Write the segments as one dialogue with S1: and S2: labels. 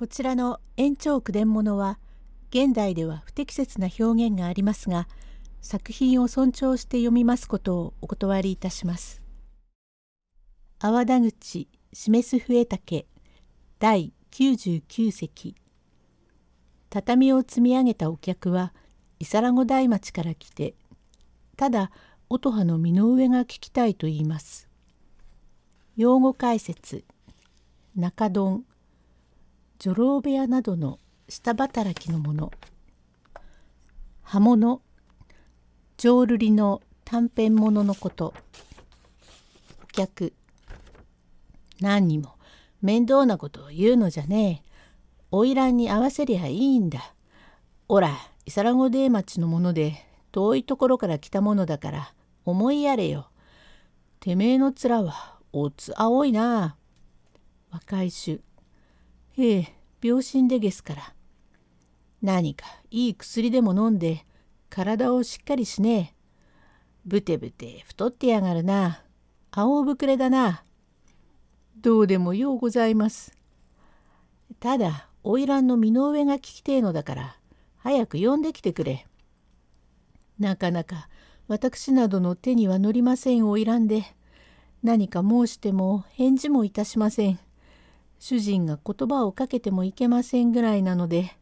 S1: こちらの延長句伝物は現代では不適切な表現がありますが作品を尊重して読みますことをお断りいたします。阿波田口示す笛竹第99席畳を積み上げたお客は伊皿子台町から来てただ音羽の身の上が聞きたいと言います。用語解説中丼女郎部屋などの下働きのもの。刃物。浄瑠璃の短編もののこと。お客。何にも。面倒なことを言うのじゃねえ。花魁に合わせりゃいいんだ。おら伊皿子出町のもので遠いところから来たものだから思いやれよ。てめえの面はおつ青いな。若い衆。へえ、病心でげすから。何かいい薬でも飲んで体をしっかりしねえ。ブテブテ太ってやがるな。青ぶくれだな。どうでもようございます。ただ、花魁の身の上が聞きてえのだから、早く呼んできてくれ。なかなか私などの手には乗りませんを選んで何か申しても返事もいたしません。主人が言葉をかけてもいけませんぐらいなので、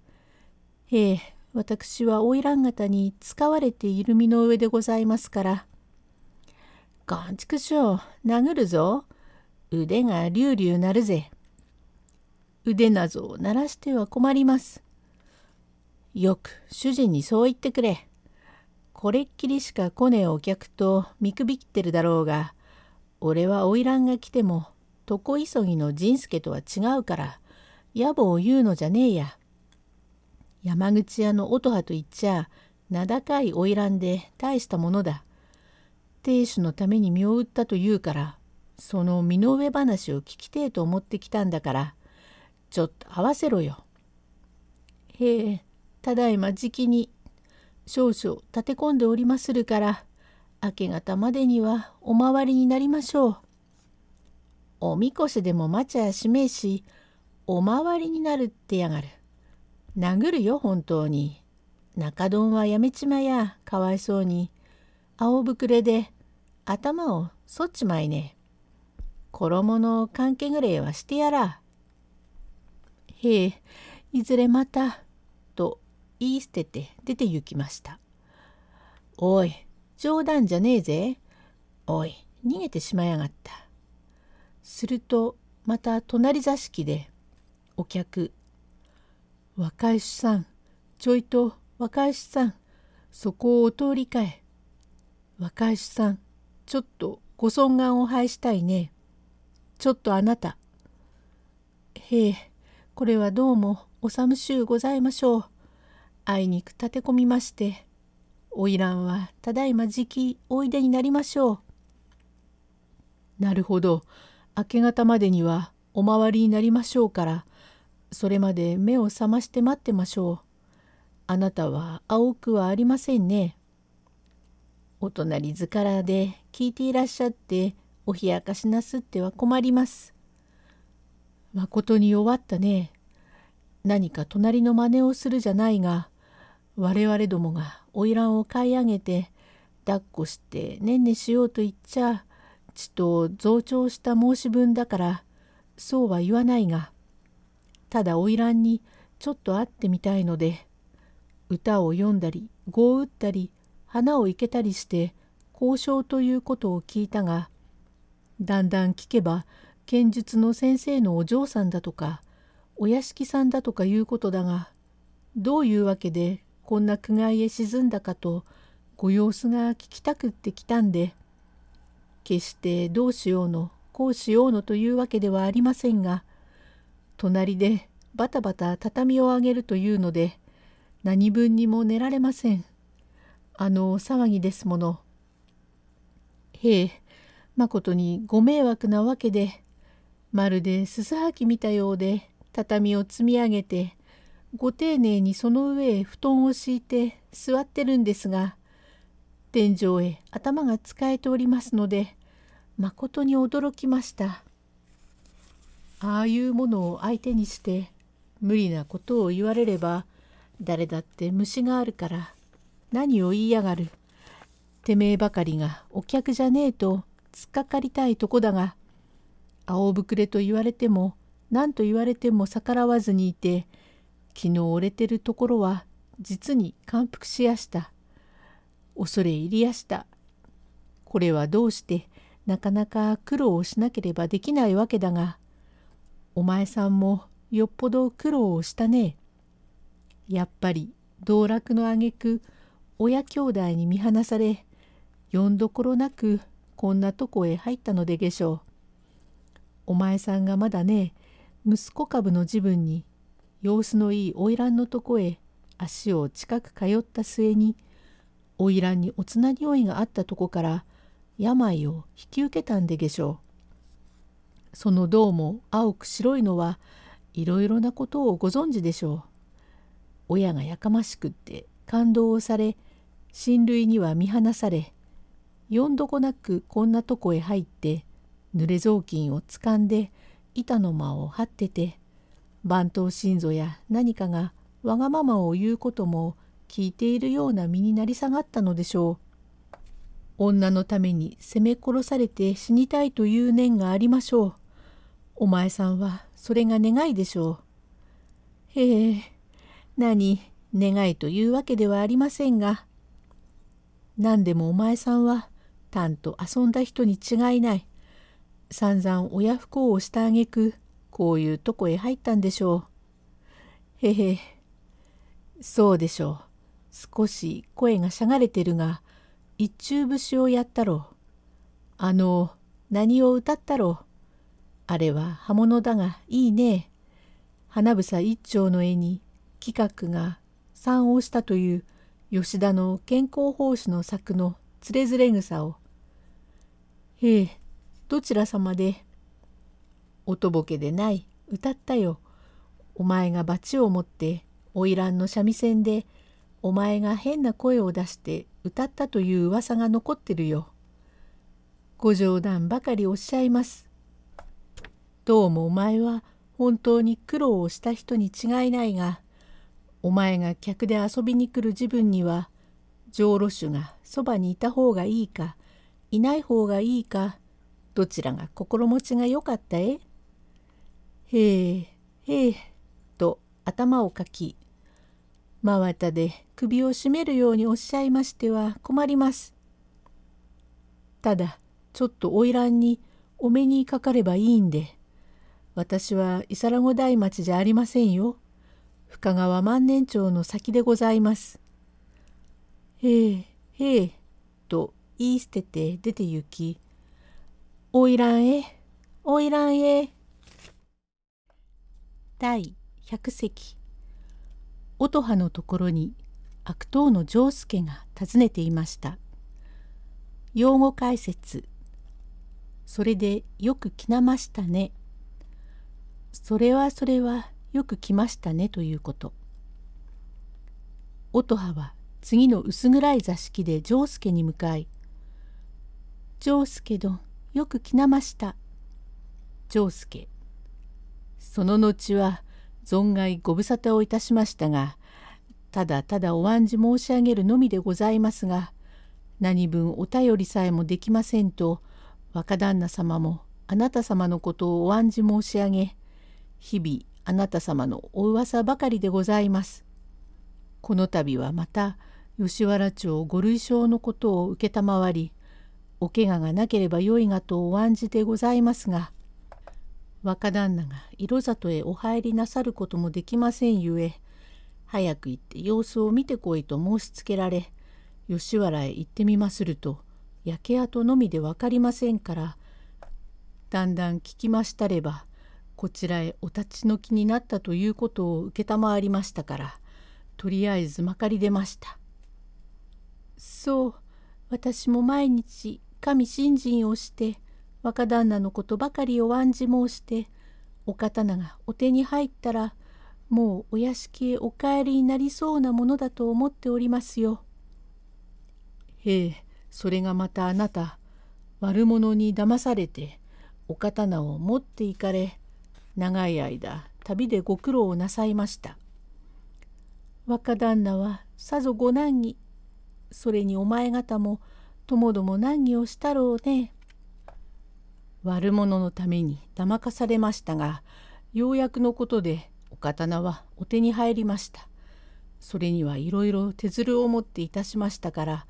S1: ええ、私は花魁方に使われている身の上でございますから。こんちくしょう、殴るぞ。腕がりゅうりゅうなるぜ。腕なぞを鳴らしては困ります。よく主人にそう言ってくれ。これっきりしか来ねえお客と見くびってるだろうが俺は花魁が来ても床急ぎの仁助とは違うから野暮を言うのじゃねえや。山口屋の音羽と言っちゃ名高い花魁で大したものだ。亭主のために身を売ったと言うからその身の上話を聞きてえと思ってきたんだからちょっと合わせろよ。へえただいまじきに少々立て込んでおりまするから明け方までにはお回りになりましょう。おみこしでも待ちゃやしめえしお回りになるってやがる。殴るよ本当に。中丼はやめちまやかわいそうに。青ぶくれで頭をそっちまいね。衣の関係ぐれいはしてやら。へえいずれまたと言い捨てて出て行きました。おい、冗談じゃねえぜ。おい、逃げてしまいやがった。すると、また隣座敷で、お客、若い主さん、ちょいと若い主さん、そこをお通りかえ。若い主さん、ちょっとご尊願を拝したいね。ちょっとあなた。へえ、これはどうもお寒しゅうございましょう。あいにく立て込みまして花魁はただいまじきおいでになりましょう。なるほど明け方までにはお回りになりましょうからそれまで目を覚まして待ってましょう。あなたは青くはありませんね。お隣図からで聞いていらっしゃってお冷やかしなすっては困ります。まことに弱ったね。何か隣の真似をするじゃないが我々どもが花魁を買い上げて抱っこしてねんねしようと言っちゃちと増長した申し分だからそうは言わないがただ花魁にちょっと会ってみたいので歌を読んだり碁を打ったり花を生けたりして交渉ということを聞いたがだんだん聞けば剣術の先生のお嬢さんだとかお屋敷さんだとかいうことだがどういうわけでこんな苦界へ沈んだかとご様子が聞きたくってきたんで決してどうしようのこうしようのというわけではありませんが隣でバタバタ畳を上げるというので何分にも寝られません。あの騒ぎですもの。へえまことにご迷惑なわけでまるですすはき見たようで畳を積み上げてご丁寧にその上へ布団を敷いて座ってるんですが天井へ頭が使えておりますのでまことに驚きました。ああいうものを相手にして無理なことを言われれば誰だって虫があるから何を言いやがる。てめえばかりがお客じゃねえと突っかかりたいとこだが青ぶくれと言われても何と言われても逆らわずにいて昨日折れてるところは実に感服しやした。恐れ入りやした。これはどうしてなかなか苦労をしなければできないわけだがお前さんもよっぽど苦労をしたね。やっぱり道楽の挙句親兄弟に見放されよんどころなくこんなとこへ入ったのでげしょう。お前さんがまだね息子株の自分に様子のいい花魁のとこへ足を近く通った末に花魁におつな匂いがあったとこから病を引き受けたんでげしょう。その銅も青く白いのはいろいろなことをご存知でしょう。親がやかましくって感動をされ親類には見放されよんどこなくこんなとこへ入って濡れ雑巾をつかんで板の間を張ってて番頭心臓や何かがわがままを言うことも聞いているような身になり下がったのでしょう。女のために責め殺されて死にたいという念がありましょう。お前さんはそれが願いでしょう。へえ、何、願いというわけではありませんが、何でもお前さんは、たんと遊んだ人に違いない。散々親不孝をしたあげく、こういうとこへ入ったんでしょう。へへ、そうでしょう。少し声がしゃがれてるが、一中節をやったろう。あの、何を歌ったろう。あれは刃物だがいいね。花房一丁の絵に企画が賛をしたという吉田の健康奉仕の作のつれづれ草を。へえ、どちら様で？おとぼけでない、歌ったよ。お前が罰を持って花魁の三味線でお前が変な声を出して歌ったという噂が残ってるよ。ご冗談ばかりおっしゃいます。どうもお前は本当に苦労をした人に違いないが、お前が客で遊びに来る自分には、上路主がそばにいた方がいいか、いない方がいいか、どちらが心持ちがよかったえ？へえ、へえ、と頭をかき、真綿で首を絞めるようにおっしゃいましては困ります。ただ、ちょっと花魁にお目にかかればいいんで、私は伊皿子台町じゃありませんよ。深川万年町の先でございます。へえ、へえ、と言い捨てて出て行き、花魁へ、花魁へ。第百席音羽のところに悪党の丈助が訪ねていました。用語解説それでよく来なましたね。それはそれはよく来ましたねということ。音羽は次の薄暗い座敷で丈助に向かい「丈助殿よく来なました」丈助その後は存外ご無沙汰をいたしましたがただただお案じ申し上げるのみでございますが何分お便りさえもできませんと若旦那様もあなた様のことをお案じ申し上げ日々あなた様のお噂ばかりでございます。この度はまた吉原町ご類承のことを承りお怪我がなければよいがとお案じてございますが若旦那が色里へお入りなさることもできませんゆえ早く行って様子を見てこいと申しつけられ吉原へ行ってみますると焼け跡のみで分かりませんからだんだん聞きましたればこちらへお立ち退きになったということを承りましたからとりあえずまかり出ました。そう私も毎日神信心をして若旦那のことばかりを案じ申してお刀がお手に入ったらもうお屋敷へお帰りになりそうなものだと思っておりますよ。へえそれがまたあなた悪者に騙されてお刀を持っていかれ長い間旅でご苦労をなさいました。若旦那はさぞご難儀それにお前方もともども難儀をしたろうね。悪者のために騙かされましたがようやくのことでお刀はお手に入りました。それにはいろいろ手づるを持っていたしましたから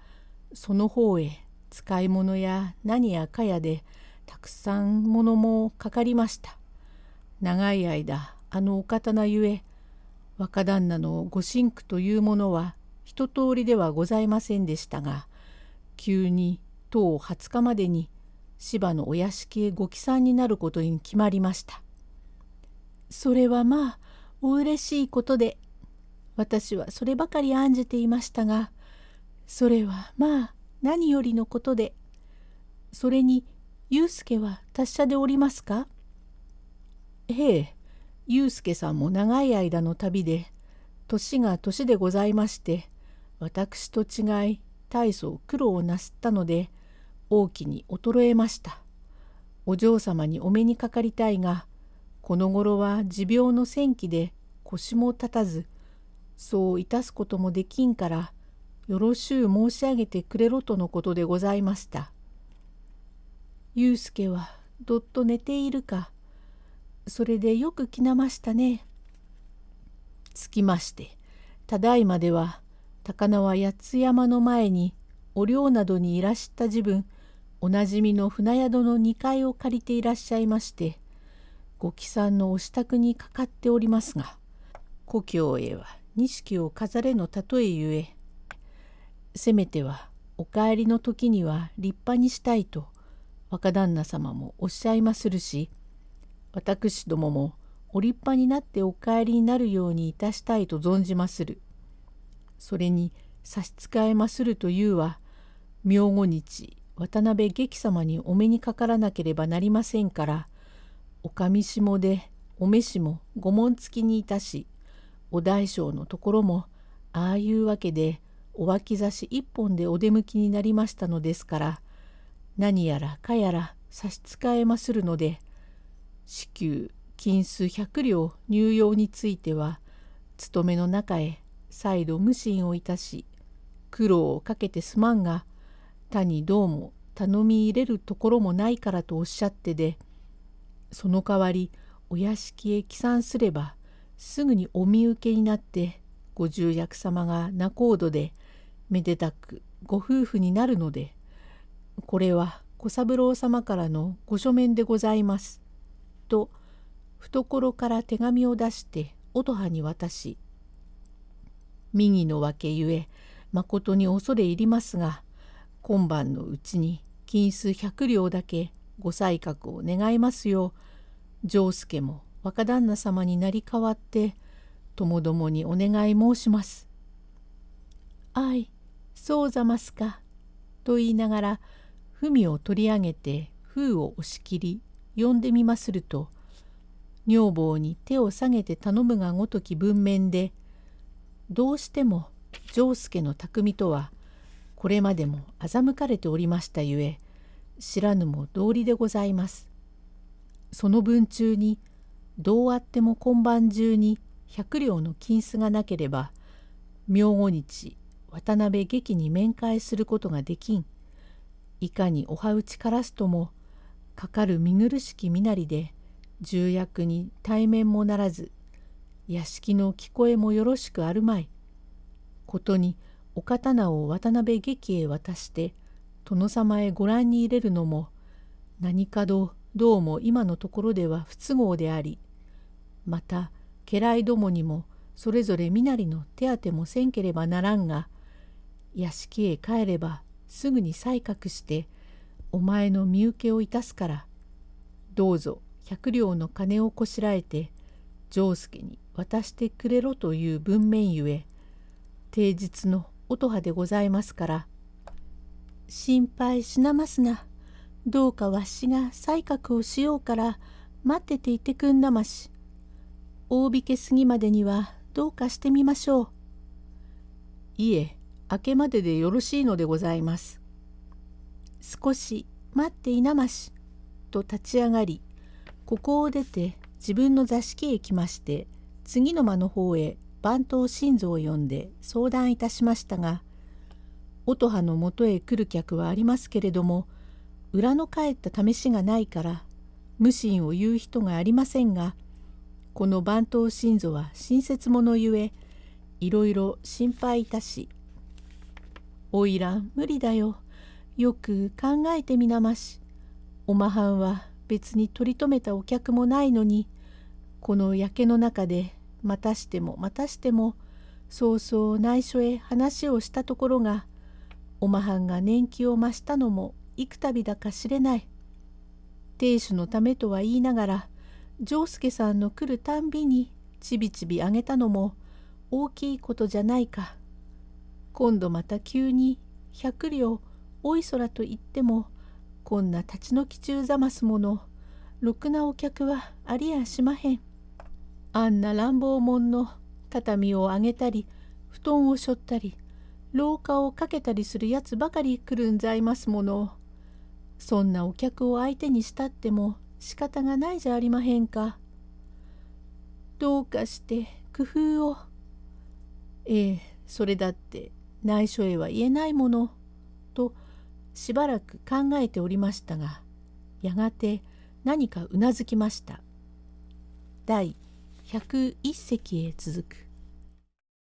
S1: その方へ使い物や何やかやでたくさんものもかかりました。長い間あのお刀ゆえ若旦那のご神苦というものは一通りではございませんでしたが急に当20日までに芝のお屋敷へご帰参になることに決まりました。それはまあお嬉しいことで私はそればかり案じていましたがそれはまあ何よりのことでそれに祐介は達者でおりますか？ええ祐介さんも長い間の旅で年が年でございまして私と違い大層苦労をなすったので大きに衰えました。お嬢様にお目にかかりたいがこの頃は持病の戦記で腰も立たずそういたすこともできんからよろしゅう申し上げてくれろとのことでございました。ゆうすけはどっと寝ているかそれでよく来なましたね。つきましてただいまでは高輪八津山の前にお寮などにいらした自分おなじみの船宿の2階を借りていらっしゃいましてご帰参のお支度にかかっておりますが故郷へは錦を飾れの例えゆえせめてはお帰りの時には立派にしたいと若旦那様もおっしゃいまするし私どももお立派になってお帰りになるようにいたしたいと存じまする。それに差し支えまするというは明後日渡辺劇様にお目にかからなければなりませんからお上下でお召しも御紋付きにいたしお大将のところもああいうわけでお脇差し一本でお出向きになりましたのですから何やらかやら差し支えまするので至急金数百両入用については勤めの中へ再度無心をいたし苦労をかけてすまんが他にどうも頼み入れるところもないからとおっしゃってでその代わりお屋敷へ帰参すればすぐにお見受けになってご重役様が仲人でめでたくご夫婦になるのでこれは小三郎様からのご書面でございます。と懐から手紙を出して乙葉に渡し右の訳ゆえまことに恐れ入りますが今晩のうちに金数百両だけご採覚を願いますよう丈介も若旦那様になり代わってともどもにお願い申します。あいそうざますか」と言いながら文を取り上げて封を押し切り呼んでみますると女房に手を下げて頼むがごとき文面でどうしても丈介の匠とはこれまでも欺かれておりましたゆえ知らぬも道理でございます。その文中にどうあっても今晩中に百両の金子がなければ明後日渡辺劇に面会することができん。いかにお歯打ちからすともかかる見苦しき身なりで重役に対面もならず屋敷の聞こえもよろしくあるまい。ことにお刀を渡辺劇へ渡して殿様へご覧に入れるのも何かどどうも今のところでは不都合でありまた家来どもにもそれぞれ身なりの手当てもせんければならんが屋敷へ帰ればすぐに採覚してお前の身請けをいたすからどうぞ百両の金をこしらえて丈介に渡してくれろという文面ゆえ定日の音羽でございますから心配しなますなどうかわしが採覚をしようから待ってていてくんなまし大引け過ぎまでにはどうかしてみましょう。いえ明けまででよろしいのでございます。少し待っていなましと立ち上がりここを出て自分の座敷へ来まして次の間の方へ番頭心臓を呼んで相談いたしましたが音羽のもとへ来る客はありますけれども裏の帰った試しがないから無心を言う人がありませんがこの番頭心臓は親切者ゆえいろいろ心配いたし「おいら無理だよ。よく考えてみなまし。おまはんは別に取り留めたお客もないのにこの焼けの中でまたしてもまたしてもそうそう内緒へ話をしたところがおまはんが年季を増したのも幾度だか知れない。亭主のためとは言いながら丈介さんの来るたんびにちびちびあげたのも大きいことじゃないか。今度また急に百両おいそらと言ってもこんな立ち退き中ざますものろくなお客はありやしまへん。あんな乱暴者の畳を上げたり布団をしょったり廊下をかけたりするやつばかり来るんざいますもの。そんなお客を相手にしたっても仕方がないじゃありまへんか。どうかして工夫を。ええ、それだって内緒へは言えないもの。としばらく考えておりましたがやがて何かうなずきました。第101席へ続く。